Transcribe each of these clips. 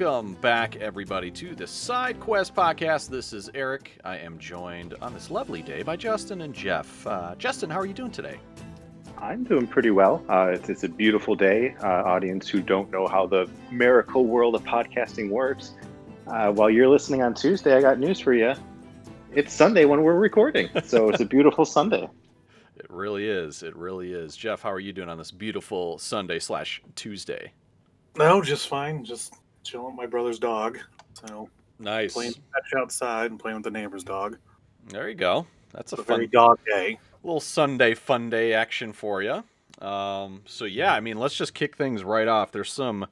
Welcome back, everybody, to the Side Quest podcast. This is Eric. I am joined on this lovely day by Justin and Jeff. Uh, Justin, how are you doing today? I'm doing pretty well. Uh, it's, it's, a beautiful day. Uh, audience who don't know how the miracle world of podcasting works, uh, while you're listening on Tuesday, I got news for you. It's Sunday when we're recording, so it's a beautiful Sunday. It really is. It really is. Jeff, how are you doing on this beautiful Sunday slash Tuesday? No, just fine. Just chilling with my brother's dog. So nice. Playing catch outside and playing with the neighbor's dog. There you go. That's a, a fun very dog day. Little Sunday fun day action for you. Um, so yeah, I mean, let's just kick things right off. There's some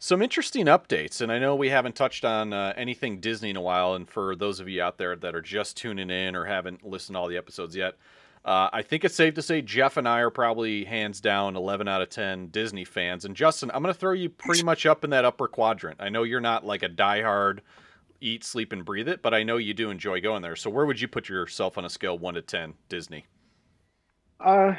some interesting updates, and I know we haven't touched on uh, anything Disney in a while. And for those of you out there that are just tuning in or haven't listened to all the episodes yet, uh, I think it's safe to say Jeff and I are probably hands down 11 out of 10 Disney fans. And Justin, I'm going to throw you pretty much up in that upper quadrant. I know you're not like a diehard eat, sleep, and breathe it, but I know you do enjoy going there. So where would you put yourself on a scale 1 to 10 Disney? Uh,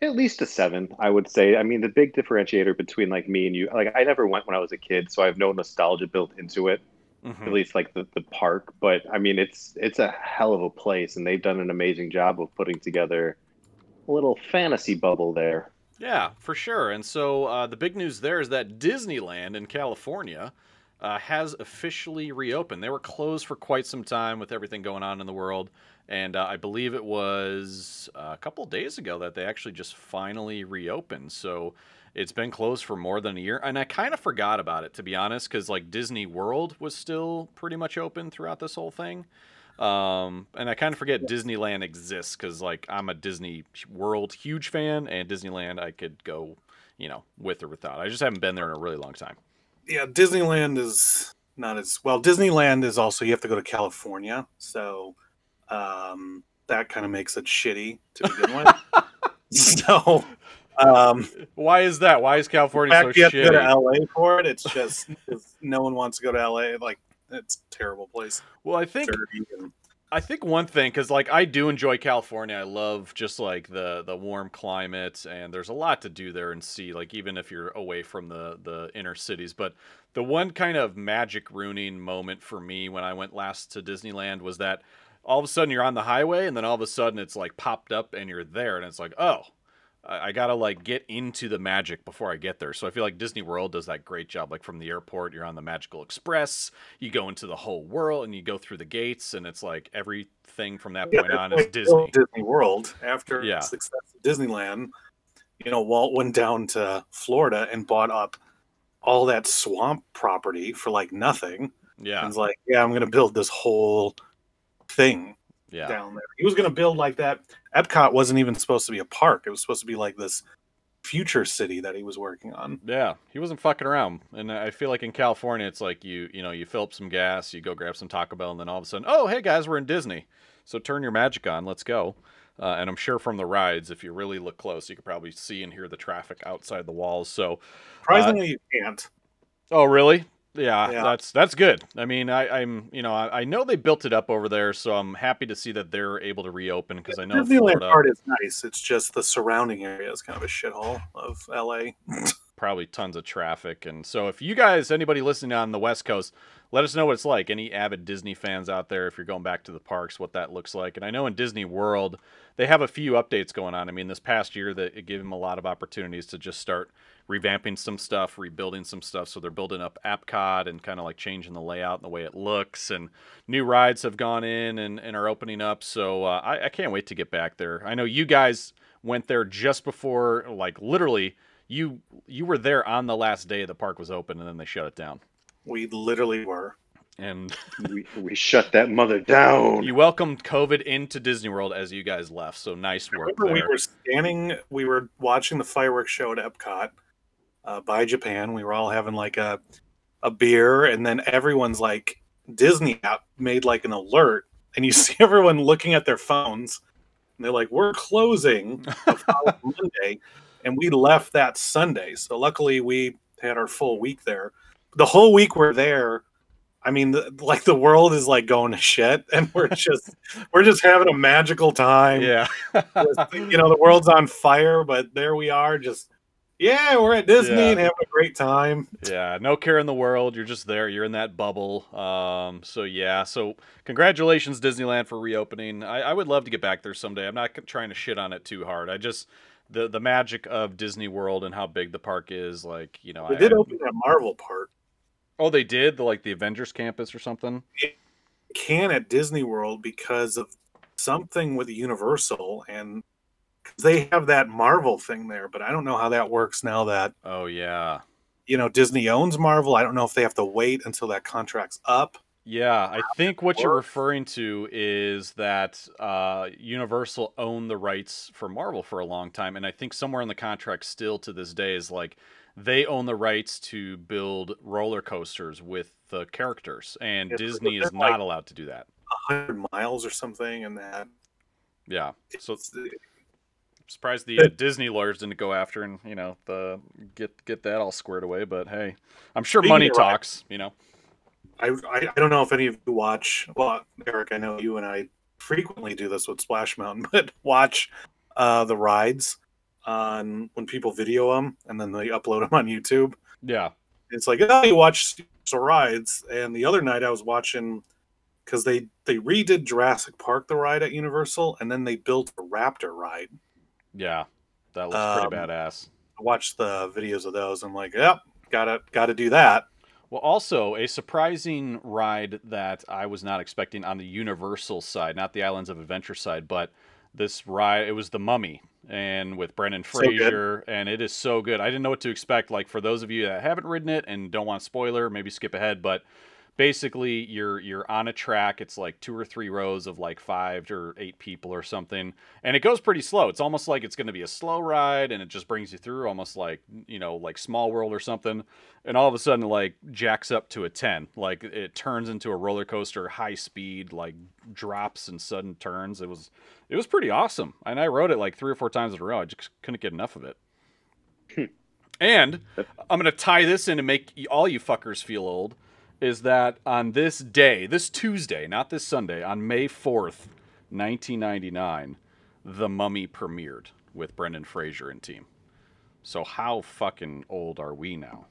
at least a seven, I would say. I mean, the big differentiator between like me and you, like I never went when I was a kid, so I have no nostalgia built into it mm-hmm. at least like the, the park. But I mean, it's it's a hell of a place, and they've done an amazing job of putting together a little fantasy bubble there. Yeah, for sure. And so uh, the big news there is that Disneyland in California uh, has officially reopened. They were closed for quite some time with everything going on in the world. And uh, I believe it was a couple days ago that they actually just finally reopened. So it's been closed for more than a year, and I kind of forgot about it to be honest, because like Disney World was still pretty much open throughout this whole thing. Um, and I kind of forget Disneyland exists because like I'm a Disney World huge fan, and Disneyland I could go, you know, with or without. I just haven't been there in a really long time. Yeah, Disneyland is not as well. Disneyland is also you have to go to California, so um, that kind of makes it shitty to begin with. so um, Why is that? Why is California so shit? you have shitty? To go to LA for it. It's just no one wants to go to LA. Like it's a terrible place. Well, I think I think one thing because like I do enjoy California. I love just like the the warm climate and there's a lot to do there and see. Like even if you're away from the the inner cities, but the one kind of magic ruining moment for me when I went last to Disneyland was that all of a sudden you're on the highway and then all of a sudden it's like popped up and you're there and it's like oh I gotta like get into the magic before I get there. So I feel like Disney World does that great job. Like from the airport, you're on the Magical Express, you go into the whole world, and you go through the gates, and it's like everything from that point on is Disney. Disney World after yeah. success of Disneyland, you know, Walt went down to Florida and bought up all that swamp property for like nothing. Yeah, and was like, yeah, I'm gonna build this whole thing yeah. down there. He was going to build like that. Epcot wasn't even supposed to be a park. It was supposed to be like this future city that he was working on. Yeah, he wasn't fucking around. And I feel like in California, it's like you you know you fill up some gas, you go grab some Taco Bell, and then all of a sudden, oh hey guys, we're in Disney. So turn your magic on, let's go. Uh, and I'm sure from the rides, if you really look close, you could probably see and hear the traffic outside the walls. So surprisingly, uh, you can't. Oh really? Yeah, yeah, that's that's good. I mean, I, am you know I, I, know they built it up over there, so I'm happy to see that they're able to reopen because I know the Florida part is nice. It's just the surrounding area is kind of a shithole of LA. Probably tons of traffic, and so if you guys, anybody listening on the West Coast, let us know what it's like. Any avid Disney fans out there, if you're going back to the parks, what that looks like. And I know in Disney World, they have a few updates going on. I mean, this past year that it gave them a lot of opportunities to just start revamping some stuff, rebuilding some stuff. So they're building up Epcot and kind of like changing the layout and the way it looks. And new rides have gone in and, and are opening up. So uh, I, I can't wait to get back there. I know you guys went there just before, like literally, you you were there on the last day the park was open, and then they shut it down. We literally were. And we, we shut that mother down. You welcomed COVID into Disney World as you guys left. So nice work. There. We were standing, we were watching the fireworks show at Epcot uh, by Japan. We were all having like a a beer, and then everyone's like Disney app made like an alert, and you see everyone looking at their phones, and they're like, "We're closing Monday," and we left that Sunday. So luckily, we had our full week there. The whole week we're there. I mean, the, like the world is like going to shit, and we're just we're just having a magical time. Yeah, you know, the world's on fire, but there we are, just Yeah, we're at Disney Yeah. and having a great time. Yeah, no care in the world. You're just there. You're in that bubble. Um, so yeah. So congratulations, Disneyland, for reopening. I, I would love to get back there someday. I'm not trying to shit on it too hard. I just the the magic of Disney World and how big the park is. Like you know, They I, did open that Marvel part. oh, they did the like the Avengers campus or something. Can at Disney World because of something with Universal and 'cause they have that Marvel thing there, but I don't know how that works now that Oh yeah. you know Disney owns Marvel. I don't know if they have to wait until that contract's up. Yeah, I think what you're referring to is that uh, Universal owned the rights for Marvel for a long time, and I think somewhere in the contract still to this day is like they own the rights to build roller coasters with the characters, and Yeah, Disney is they're like- not allowed to do that. hundred miles or something, and that Yeah, so it's, surprised the uh, Disney lawyers didn't go after and you know the get get that all squared away. But hey, I'm sure money talks. You know. I, I I don't know if any of you watch. Well, Eric, I know you and I frequently do this with Splash Mountain, but watch uh, the rides on when people video them and then they upload them on YouTube. Yeah. It's like oh, you watch the rides. And the other night I was watching because they they redid Jurassic Park the ride at Universal, and then they built a Raptor ride. Yeah. That looks pretty Um, badass. I watched the videos of those. I'm like, yep, gotta gotta do that. Well, also a surprising ride that I was not expecting on the Universal side, not the Islands of Adventure side, but this ride it was the Mummy and with Brendan So. Fraser, and it is so good. I didn't know what to expect. Like for those of you that haven't ridden it and don't want spoiler, maybe skip ahead. But basically, you're you're on a track. It's like two or three rows of like five or eight people or something, and it goes pretty slow. It's almost like it's going to be a slow ride, and it just brings you through, almost like you know, like Small World or something and all of a sudden like jacks up to a 10 like it turns into a roller coaster high speed like drops and sudden turns. It was it was pretty awesome and i rode it like three or four times in a row. I just couldn't get enough of it. Hmm. And i'm going to tie this in and make all you fuckers feel old is that on this day this tuesday not this sunday on may 4th 1999 the mummy premiered with brendan fraser and team so how fucking old are we now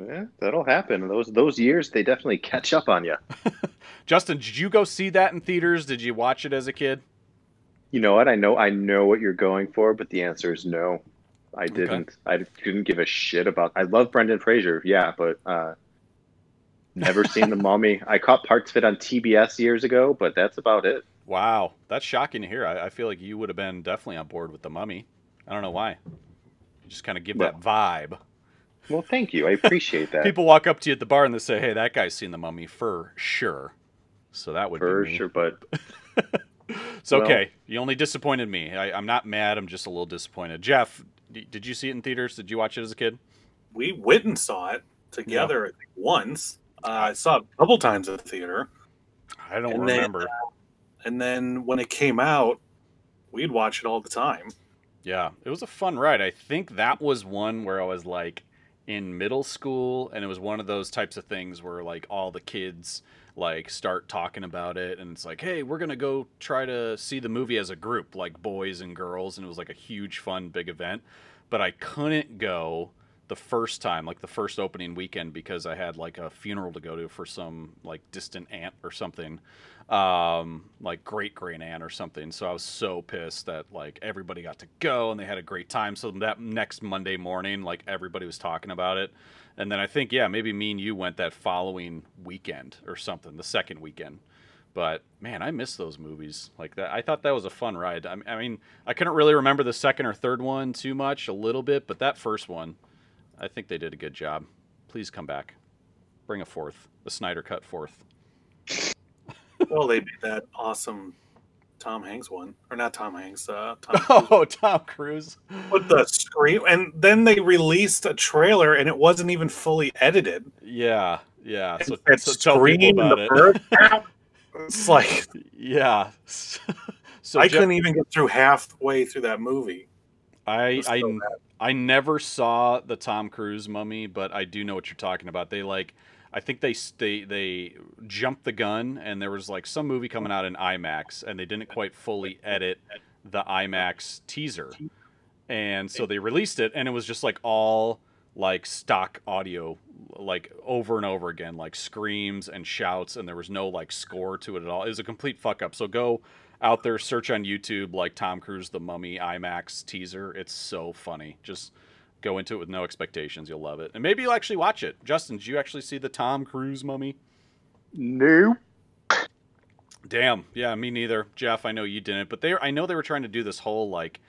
Yeah, that'll happen. Those those years they definitely catch up on you. Justin, did you go see that in theaters? Did you watch it as a kid? You know what? I know I know what you're going for, but the answer is no. I didn't. I didn't give a shit about. I love Brendan Fraser, yeah, but uh, never seen the Mummy. I caught parts of it on TBS years ago, but that's about it. Wow, that's shocking to hear. I, I feel like you would have been definitely on board with the Mummy. I don't know why. You just kind of give that vibe. Well, thank you. I appreciate that People walk up to you at the bar and they say, "Hey, that guy's seen the Mummy for sure." So that would for be me. sure. But It's okay. You only disappointed me. I, I'm not mad. I'm just a little disappointed. Jeff, d- did you see it in theaters? Did you watch it as a kid? We went and saw it together I once. Uh, I saw it a couple times at the theater. I don't And then, remember. And then when it came out, we'd watch it all the time. Yeah, it was a fun ride. I think that was one where I was like in middle school, and it was one of those types of things where like all the kids like start talking about it, and it's like, hey, we're gonna go try to see the movie as a group, like boys and girls, and it was like a huge, fun, big event. But I couldn't go the first time, like the first opening weekend, because I had like a funeral to go to for some like distant aunt or something um like great great aunt or something. So i was so pissed that like everybody got to go and they had a great time. So that next monday morning like everybody was talking about it. And then i think yeah maybe me and you went that following weekend or something the second weekend. But man i miss those movies. Like that i thought that was a fun ride. I I mean i couldn't really remember the second or third one too much a little bit but that first one i think they did a good job please come back bring a fourth the snyder cut fourth Well, they made that awesome Tom Hanks one, or not Tom Hanks, uh, Tom Cruise Oh, Tom Cruise. with the scream, and then they released a trailer, and it wasn't even fully edited. Yeah, yeah. And So, that so scream people and about the it. bird. it's like yeah. so I Jeff- couldn't even get through halfway through that movie. I I bad. I never saw the Tom Cruise Mummy, but I do know what you're talking about. They like, I think they they they jumped the gun, and there was like some movie coming out in IMAX, and they didn't quite fully edit the IMAX teaser, and so they released it, and it was just like all like stock audio, like over and over again, like screams and shouts, and there was no like score to it at all. It was a complete fuck up. So go out there, search on YouTube like Tom Cruise the Mummy IMAX teaser. It's so funny. Just go into it with no expectations. You'll love it, and maybe you'll actually watch it. Justin, did you actually see the Tom Cruise Mummy? No. Damn. Yeah, me neither. Jeff, I know you didn't, but they I know they were trying to do this whole like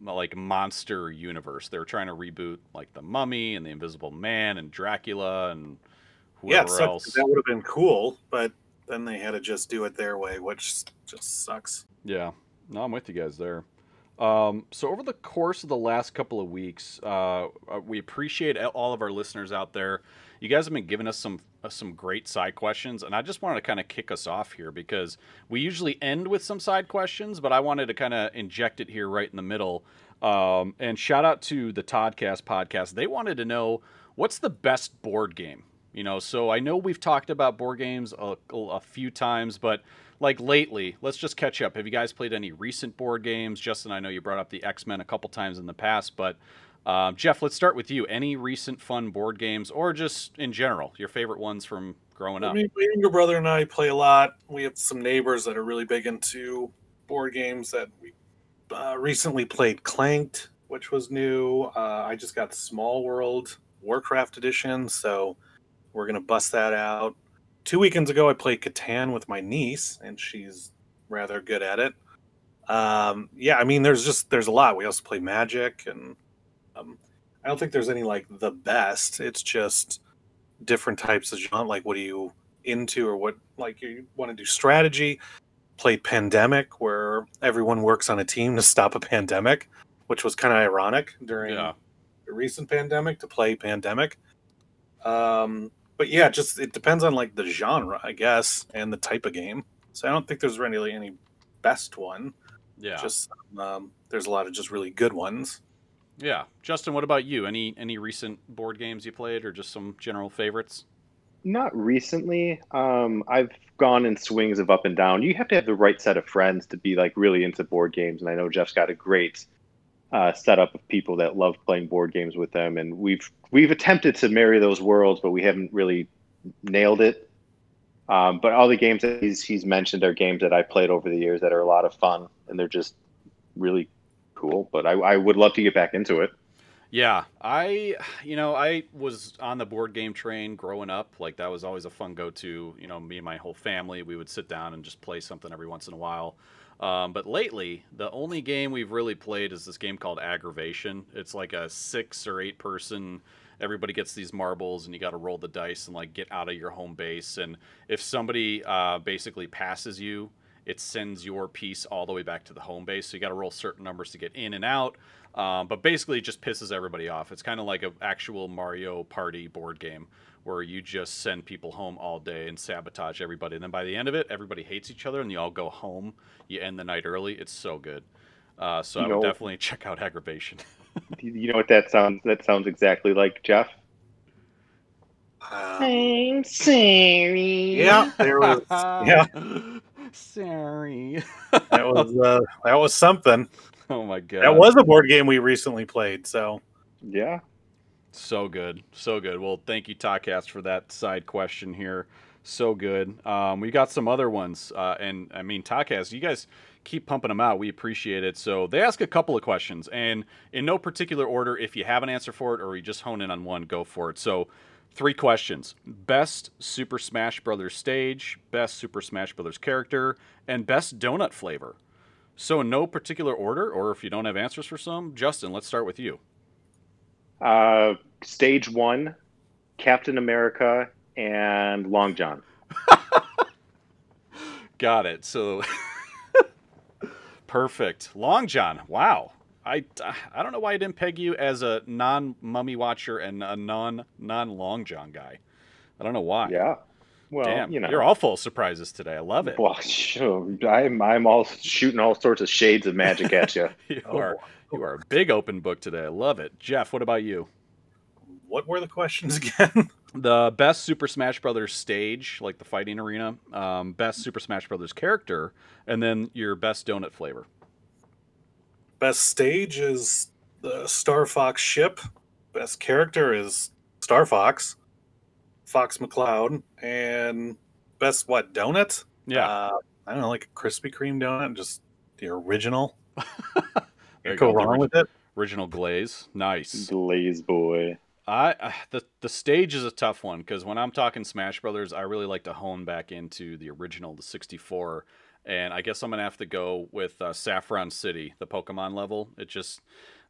like monster universe. They were trying to reboot like the Mummy and the Invisible Man and Dracula and whoever yeah, else. That would have been cool, but then they had to just do it their way, which just sucks. Yeah. No, I'm with you guys there. Um, so over the course of the last couple of weeks, uh, we appreciate all of our listeners out there. You guys have been giving us some uh, some great side questions, and I just wanted to kind of kick us off here because we usually end with some side questions, but I wanted to kind of inject it here right in the middle. Um, and shout out to the Toddcast podcast. They wanted to know what's the best board game. You know, so I know we've talked about board games a, a few times, but like lately, let's just catch up. Have you guys played any recent board games? Justin, I know you brought up the X Men a couple times in the past, but um, Jeff, let's start with you. Any recent fun board games, or just in general, your favorite ones from growing up? I mean, my younger brother and I play a lot. We have some neighbors that are really big into board games. That we uh, recently played Clanked, which was new. Uh, I just got Small World Warcraft Edition, so we're gonna bust that out. Two weekends ago, I played Catan with my niece, and she's rather good at it. Um, yeah, I mean, there's just there's a lot. We also play Magic and um, I don't think there's any like the best. It's just different types of genre. Like, what are you into, or what like you want to do strategy? Played Pandemic, where everyone works on a team to stop a pandemic, which was kind of ironic during Yeah. the recent pandemic to play Pandemic. Um, but yeah, just it depends on like the genre, I guess, and the type of game. So I don't think there's really any best one. Yeah. Just um, there's a lot of just really good ones. Yeah, Justin, what about you? Any any recent board games you played, or just some general favorites? Not recently. Um, I've gone in swings of up and down. You have to have the right set of friends to be like really into board games, and I know Jeff's got a great uh, setup of people that love playing board games with them, and we've we've attempted to marry those worlds, but we haven't really nailed it. Um, but all the games that he's he's mentioned are games that I played over the years that are a lot of fun, and they're just really cool. But I, I would love to get back into it. Yeah, I, you know, I was on the board game train growing up. Like that was always a fun go-to. You know, me and my whole family, we would sit down and just play something every once in a while. Um, but lately, the only game we've really played is this game called Aggravation. It's like a six or eight person. Everybody gets these marbles, and you got to roll the dice and like get out of your home base. And if somebody uh, basically passes you, it sends your piece all the way back to the home base. So you got to roll certain numbers to get in and out. Um, but basically, it just pisses everybody off. It's kind of like an actual Mario Party board game where you just send people home all day and sabotage everybody. And then by the end of it, everybody hates each other and you all go home. You end the night early. It's so good. Uh, so You I would know- definitely check out Aggravation. You know what that sounds? That sounds exactly like Jeff. Uh, I'm sorry. yeah, there was yeah, Sorry. that was uh, that was something. oh my god. That was a board game we recently played. So Yeah. So good, so good. Well, thank you, Toddcast, for that side question here. So good. Um, we got some other ones, uh, and I mean, Toddcast, you guys keep pumping them out. We appreciate it. So they ask a couple of questions, and in no particular order. If you have an answer for it, or you just hone in on one, go for it. So, three questions: best Super Smash Brothers stage, best Super Smash Brothers character, and best donut flavor. So, in no particular order, or if you don't have answers for some, Justin, let's start with you. Uh, stage one, Captain America and Long John. Got it. So perfect. Long John. Wow. I, I don't know why I didn't peg you as a non mummy watcher and a non non Long John guy. I don't know why. Yeah. Well, Damn, you know. you're all full of surprises today. I love it. Well, sure. I'm I'm all shooting all sorts of shades of magic at you. you Oh, are you are a big open book today. I love it. Jeff, what about you? what were the questions again? The best Super Smash Brothers stage, like the fighting arena, um, best Super Smash Brothers character, and then your best donut flavor. Best stage is the Star Fox ship. Best character is Star Fox, Fox McCloud, and best what donut? Yeah, uh, I don't know, like a Krispy Kreme donut, just the original. There you go go, wrong orig- with it. original glaze, nice. Glaze boy. I uh, the the stage is a tough one because when I'm talking Smash Brothers, I really like to hone back into the original, the 64, and I guess I'm gonna have to go with uh, Saffron City, the Pokemon level. It just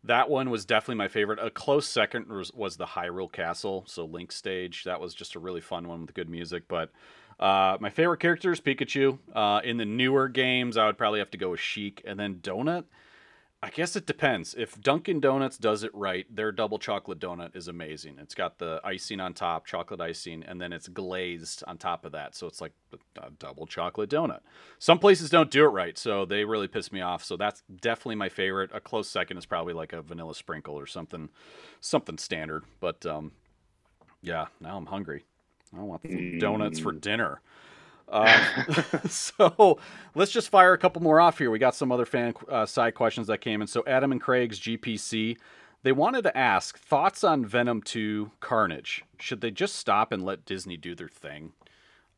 that one was definitely my favorite. A close second was, was the Hyrule Castle, so Link stage. That was just a really fun one with good music. But uh, my favorite character is Pikachu. Uh, in the newer games, I would probably have to go with Sheik, and then Donut. I guess it depends. If Dunkin' Donuts does it right, their double chocolate donut is amazing. It's got the icing on top, chocolate icing, and then it's glazed on top of that. So it's like a double chocolate donut. Some places don't do it right, so they really piss me off. So that's definitely my favorite. A close second is probably like a vanilla sprinkle or something, something standard. But um, yeah, now I'm hungry. I want some donuts for dinner. Uh, so let's just fire a couple more off here. We got some other fan uh, side questions that came in. So Adam and Craig's GPC, they wanted to ask thoughts on Venom 2 Carnage. Should they just stop and let Disney do their thing?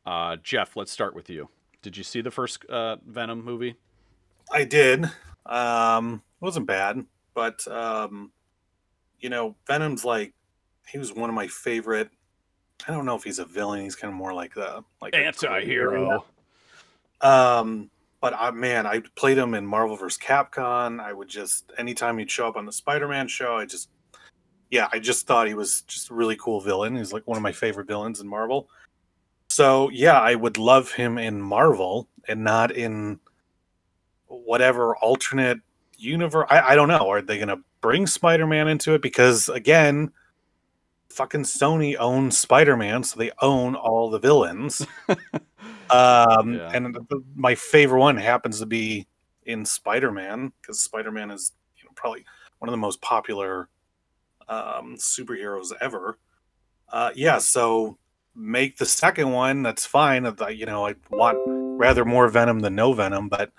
Uh, Jeff, let's start with you. Did you see the first uh, Venom movie? I did. Um, it wasn't bad, but um, you know, Venom's like he was one of my favorite. I don't know if he's a villain. He's kind of more like the like a Anti-hero. Um, but I, man, I played him in Marvel vs. Capcom. I would just anytime he'd show up on the Spider-Man show, I just yeah, I just thought he was just a really cool villain. He's like one of my favorite villains in Marvel. So yeah, I would love him in Marvel and not in whatever alternate universe. I, I don't know. Are they gonna bring Spider-Man into it? Because again, fucking Sony owns Spider-Man, so they own all the villains. Um, Yeah. and my favorite one happens to be in Spider-Man because Spider-Man is you know, probably one of the most popular um, superheroes ever. Uh, yeah, so make the second one. That's fine. You know, I want rather more Venom than no Venom, but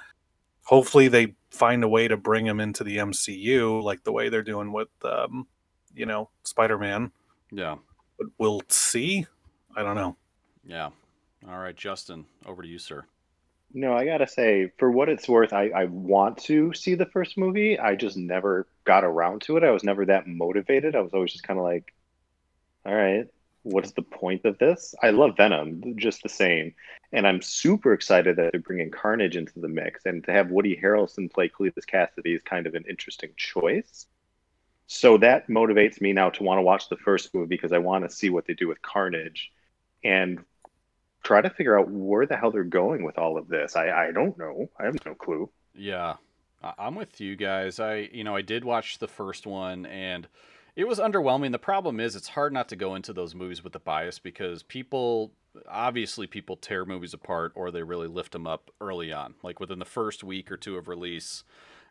hopefully they find a way to bring him into the MCU like the way they're doing with, um, you know, Spider-Man. Yeah. But we'll see. I don't know. Yeah. All right, Justin, over to you, sir. No, I gotta say, for what it's worth, I, I want to see the first movie. I just never got around to it. I was never that motivated. I was always just kind of like, all right, what's the point of this? I love Venom just the same. And I'm super excited that they're bringing Carnage into the mix. And to have Woody Harrelson play Cletus Kasady is kind of an interesting choice. So that motivates me now to want to watch the first movie because I want to see what they do with Carnage and try to figure out where the hell they're going with all of this. I, I don't know. I have no clue. Yeah, I'm with you guys. I, you know, I did watch the first one and it was underwhelming. The problem is it's hard not to go into those movies with the bias because people, obviously, people tear movies apart or they really lift them up early on, like within the first week or two of release.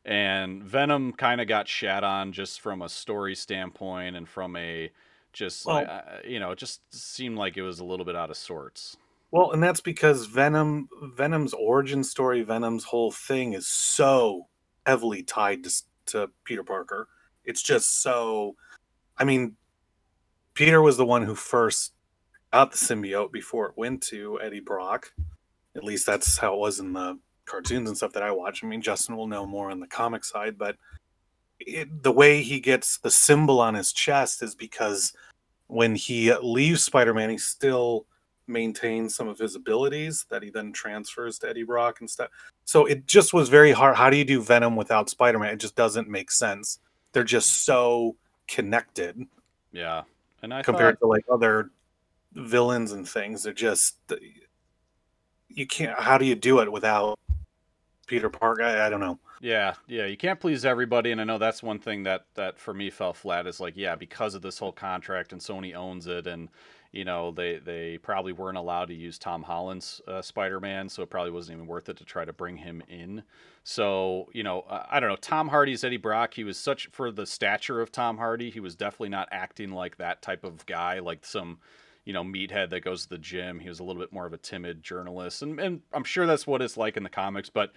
And Venom kind of got shat on just from a story standpoint and from a just Well- like, uh, you know, it just seemed like it was a little bit out of sorts. Well, and that's because Venom, Venom's origin story, Venom's whole thing is so heavily tied to, to Peter Parker. It's just so. I mean, Peter was the one who first got the symbiote before it went to Eddie Brock. At least that's how it was in the cartoons and stuff that I watch. I mean, Justin will know more on the comic side, but it, the way he gets the symbol on his chest is because when he leaves Spider-Man, he still maintains some of his abilities that he then transfers to Eddie Brock and stuff. So it just was very hard. How do you do Venom without Spider-Man? It just doesn't make sense. They're just so connected Yeah. And I compared thought, to like other villains and things. They're just you can't. How do you do it without Peter Parker? I, I don't know. Yeah, yeah, you can't please everybody, and I know that's one thing that that for me fell flat. Is like, yeah, because of this whole contract, and Sony owns it, and you know they they probably weren't allowed to use Tom Holland's uh, Spider-Man, so it probably wasn't even worth it to try to bring him in. So you know, I don't know. Tom Hardy's Eddie Brock. He was such for the stature of Tom Hardy. He was definitely not acting like that type of guy, like some you know, meathead that goes to the gym. He was a little bit more of a timid journalist, and, and I'm sure that's what it's like in the comics. But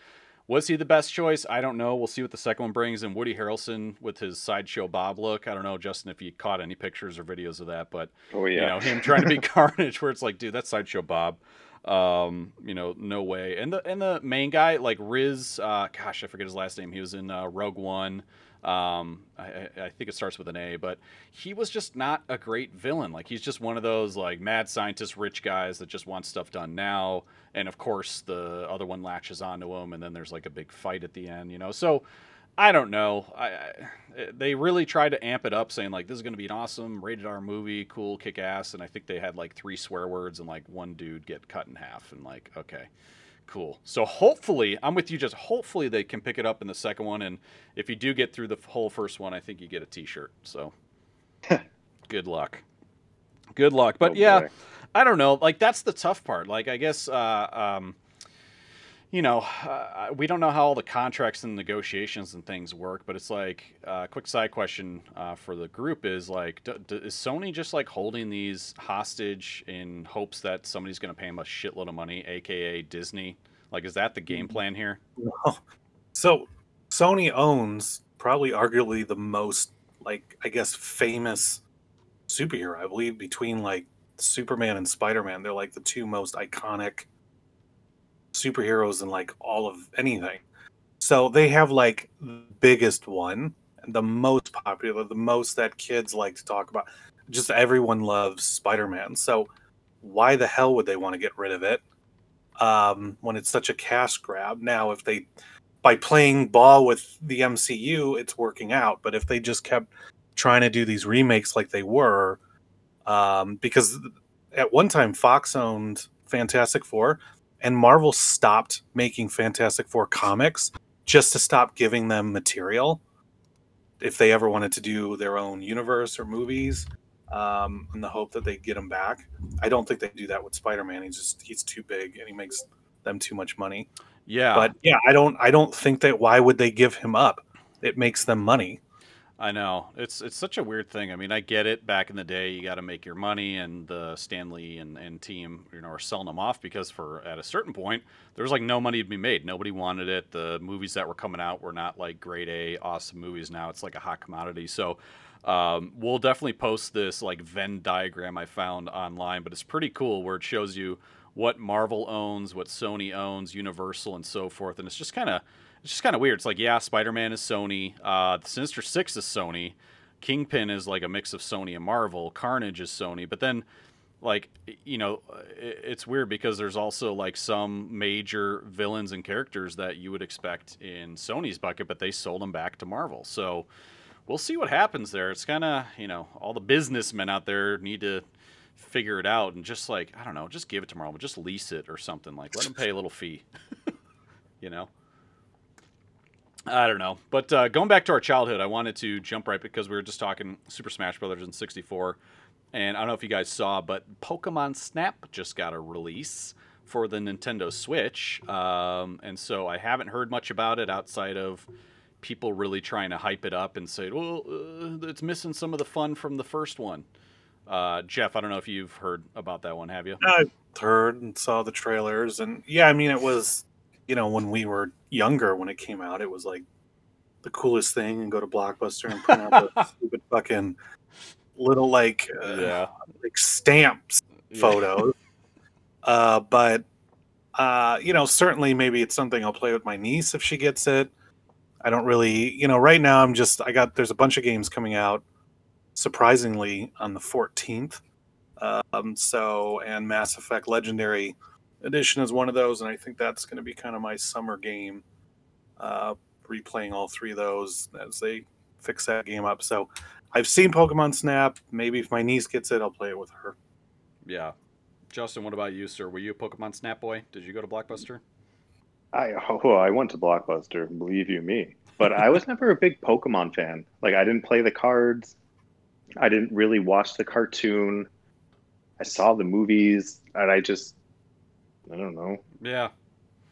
Was he the best choice? I don't know. We'll see what the second one brings. And Woody Harrelson with his sideshow Bob look. I don't know, Justin, if you caught any pictures or videos of that, but oh yeah, you know him trying to be Carnage, where it's like, dude, that's sideshow Bob. Um, you know, no way. And the and the main guy, like Riz, uh, gosh, I forget his last name. He was in uh, Rogue One. Um, I, I, think it starts with an A, but he was just not a great villain. Like he's just one of those like mad scientist, rich guys that just want stuff done now. And of course, the other one latches onto him, and then there's like a big fight at the end, you know. So I don't know. I, I they really tried to amp it up, saying like this is going to be an awesome rated R movie, cool, kick ass. And I think they had like three swear words and like one dude get cut in half, and like okay cool. So hopefully, I'm with you. Just hopefully they can pick it up in the second one, and if you do get through the whole first one, I think you get a T-shirt. So good luck. Good luck. But oh, yeah, boy. I don't know. Like that's the tough part. Like I guess. Uh, um, you know, uh, we don't know how all the contracts and negotiations and things work, but it's like a uh, quick side question uh, for the group is like, d- d- is Sony just like holding these hostage in hopes that somebody's going to pay them a shitload of money, aka Disney? Like, is that the game mm-hmm. plan here? No. So, Sony owns probably arguably the most, like, I guess, famous superhero. I believe between like Superman and Spider Man, they're like the two most iconic superheroes in like all of anything. So they have like the biggest one, the most popular, the most that kids like to talk about. Just everyone loves Spider Man. So why the hell would they want to get rid of it um, when it's such a cash grab? Now, if they by playing ball with the MCU, it's working out. But if they just kept trying to do these remakes like they were, um, because at one time Fox owned Fantastic Four, and Marvel stopped making Fantastic Four comics just to stop giving them material if they ever wanted to do their own universe or movies um, in the hope that they get him back. I don't think they do that with Spider-Man. He's just he's too big and he makes them too much money. Yeah. But yeah, I don't I don't think that why would they give him up? It makes them money. I know it's it's such a weird thing. I mean, I get it. Back in the day, you got to make your money, and the Stan Lee and, and team, you know, are selling them off because for at a certain point, there was like no money to be made. Nobody wanted it. The movies that were coming out were not like grade A, awesome movies. Now it's like a hot commodity. So um, we'll definitely post this like Venn diagram I found online, but it's pretty cool where it shows you what Marvel owns, what Sony owns, Universal, and so forth, and it's just kind of it's just kind of weird. It's like, yeah, Spider Man is Sony. Uh, Sinister Six is Sony. Kingpin is like a mix of Sony and Marvel. Carnage is Sony. But then, like, you know, it's weird because there's also like some major villains and characters that you would expect in Sony's bucket, but they sold them back to Marvel. So we'll see what happens there. It's kind of, you know, all the businessmen out there need to figure it out and just like, I don't know, just give it to Marvel, just lease it or something. Like, let them pay a little fee, you know? I don't know. But uh, going back to our childhood, I wanted to jump right because we were just talking Super Smash Brothers in 64. And I don't know if you guys saw, but Pokemon Snap just got a release for the Nintendo Switch. Um, and so I haven't heard much about it outside of people really trying to hype it up and say, well, uh, it's missing some of the fun from the first one. Uh, Jeff, I don't know if you've heard about that one, have you? I heard and saw the trailers. And yeah, I mean, it was you know, when we were younger, when it came out, it was like the coolest thing and go to Blockbuster and print out the stupid fucking little like uh, yeah. like stamps photos. Yeah. Uh, but uh, you know, certainly maybe it's something I'll play with my niece if she gets it. I don't really, you know, right now I'm just I got there's a bunch of games coming out surprisingly on the 14th. Um, so and Mass Effect Legendary edition is one of those, and I think that's going to be kind of my summer game. Uh, replaying all three of those as they fix that game up. So I've seen Pokemon Snap. Maybe if my niece gets it, I'll play it with her. Yeah. Justin, what about you, sir? Were you a Pokemon Snap boy? Did you go to Blockbuster? I oh, I went to Blockbuster, believe you me. But I was never a big Pokemon fan. Like I didn't play the cards. I didn't really watch the cartoon. I saw the movies and I just I don't know. Yeah.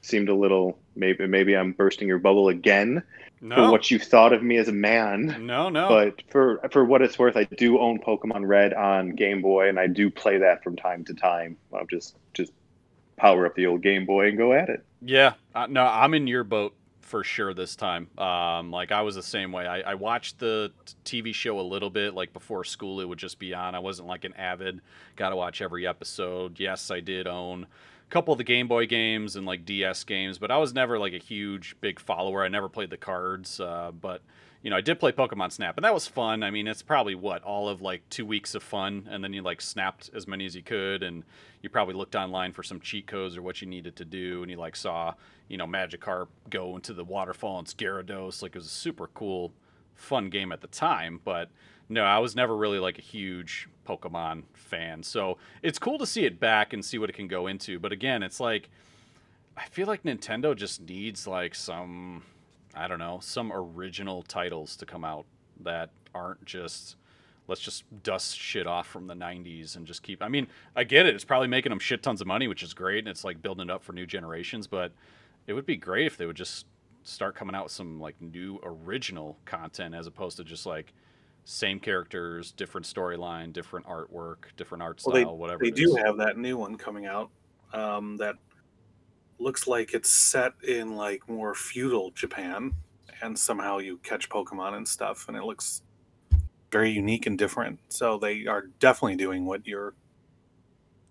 Seemed a little maybe maybe I'm bursting your bubble again no. for what you thought of me as a man. No, no. But for for what it's worth, I do own Pokemon Red on Game Boy, and I do play that from time to time. I'll just just power up the old Game Boy and go at it. Yeah, uh, no, I'm in your boat, for sure this time. Um, like I was the same way. I, I watched the TV show a little bit, like before school, it would just be on. I wasn't like an avid, got to watch every episode. Yes, I did own couple of the Game Boy games and like DS games, but I was never like a huge, big follower. I never played the cards, uh, but you know, I did play Pokemon Snap, and that was fun. I mean, it's probably what all of like two weeks of fun, and then you like snapped as many as you could, and you probably looked online for some cheat codes or what you needed to do, and you like saw you know Magikarp go into the waterfall and Gyarados. Like it was a super cool, fun game at the time, but no, I was never really like a huge Pokemon fan. So it's cool to see it back and see what it can go into. But again, it's like I feel like Nintendo just needs like some I don't know, some original titles to come out that aren't just let's just dust shit off from the 90s and just keep I mean, I get it. It's probably making them shit tons of money, which is great and it's like building it up for new generations, but it would be great if they would just start coming out with some like new original content as opposed to just like same characters, different storyline, different artwork, different art style, Well, they, whatever. They do is. have that new one coming out um, that looks like it's set in like more feudal Japan, and somehow you catch Pokemon and stuff, and it looks very unique and different. So they are definitely doing what you're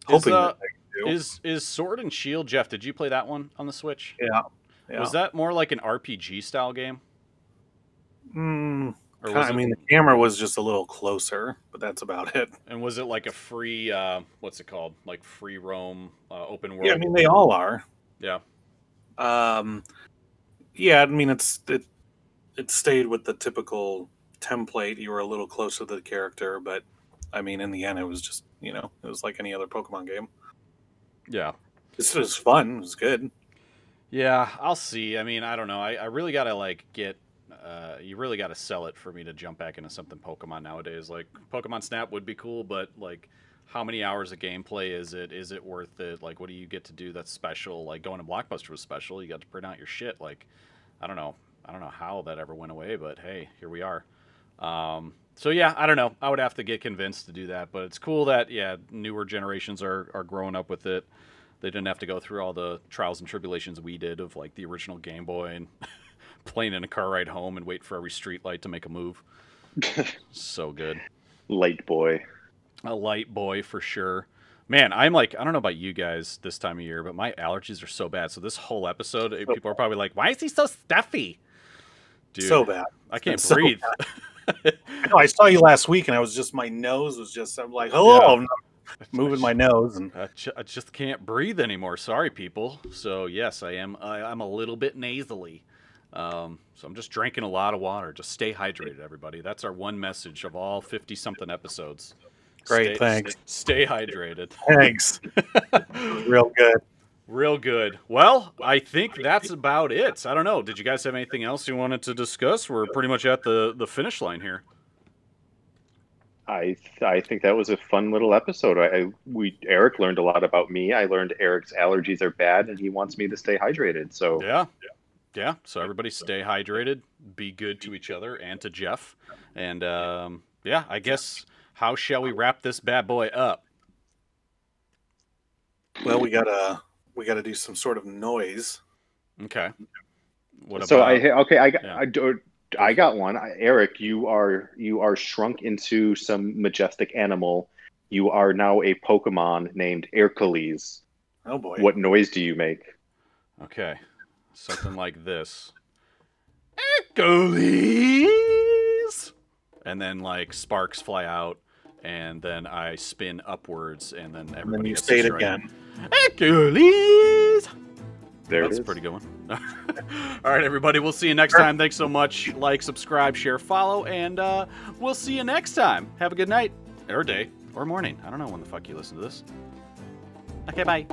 hoping uh, that they do. Is is Sword and Shield, Jeff? Did you play that one on the Switch? yeah, yeah. Was that more like an RPG style game? Mm, Or I it, mean, the camera was just a little closer, but that's about it. and was it like a free uh, what's it called? Like free roam uh, open world? Yeah, I mean they all are. Yeah. Um, yeah, I mean it's it it stayed with the typical template. You were a little closer to the character, but I mean in the end it was just you know it was like any other Pokemon game. Yeah. This was fun. It was good. Yeah, I'll see. I mean, I don't know. I, I really gotta like get. Uh, you really gotta sell it for me to jump back into something Pokemon nowadays. Like Pokemon Snap would be cool, but like, how many hours of gameplay is it? Is it worth it? Like, what do you get to do that's special? Like going to Blockbuster was special. You got to print out your shit. Like, I don't know. I don't know how that ever went away, but hey, here we are. Um, so yeah, I don't know. I would have to get convinced to do that, but it's cool that yeah, newer generations are are growing up with it. They didn't have to go through all the trials and tribulations we did of like the original Game Boy and playing in a car ride home and wait for every street light to make a move. so good. Light boy. A light boy for sure. Man, I'm like, I don't know about you guys this time of year, but my allergies are so bad. So this whole episode, eh, people are probably like, "Why is he so stuffy?" Dude, so bad. I can't so breathe. I know. I saw you last week, and I was just my nose was just. I'm like, hello, I'm moving my nose, and I, ju- I just can't breathe anymore. Sorry, people. So yes, I am. I, I'm a little bit nasally. Um, so I'm just drinking a lot of water. Just stay hydrated, everybody. That's our one message of all 50 something episodes. Great, Stay- thanks. Stay hydrated. thanks. Real good. Real good. Well, I think that's about it. I don't know. Did you guys have anything else you wanted to discuss? We're pretty much at the the finish line here. I I think that was a fun little episode. I, I we Eric learned a lot about me. I learned Eric's allergies are bad, and he wants me to stay hydrated. So Yeah. Yeah. So everybody stay hydrated, be good to each other and to Jeff. And um, yeah, I guess how shall we wrap this bad boy up? Well, we gotta we gotta do some sort of noise. Okay. What so about I okay I got yeah. I, do- I got one. I, Eric, you are you are shrunk into some majestic animal. You are now a Pokemon named Hercules. Oh boy. What noise do you make? Okay. Something like this. Hercules! And then like sparks fly out and then I spin upwards and then everybody. And then you say it again. Hercules! There That's a pretty good one. All right, everybody. We'll see you next time. Thanks so much. Like, subscribe, share, follow, and uh, we'll see you next time. Have a good night, or day, or morning. I don't know when the fuck you listen to this. Okay, bye.